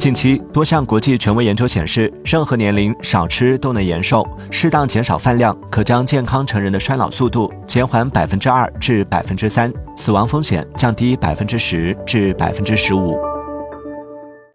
近期多项国际权威研究显示任何年龄少吃都能延寿适当减少饭量可将健康成人的衰老速度减缓百分之二至百分之三死亡风险降低百分之十至百分之十五。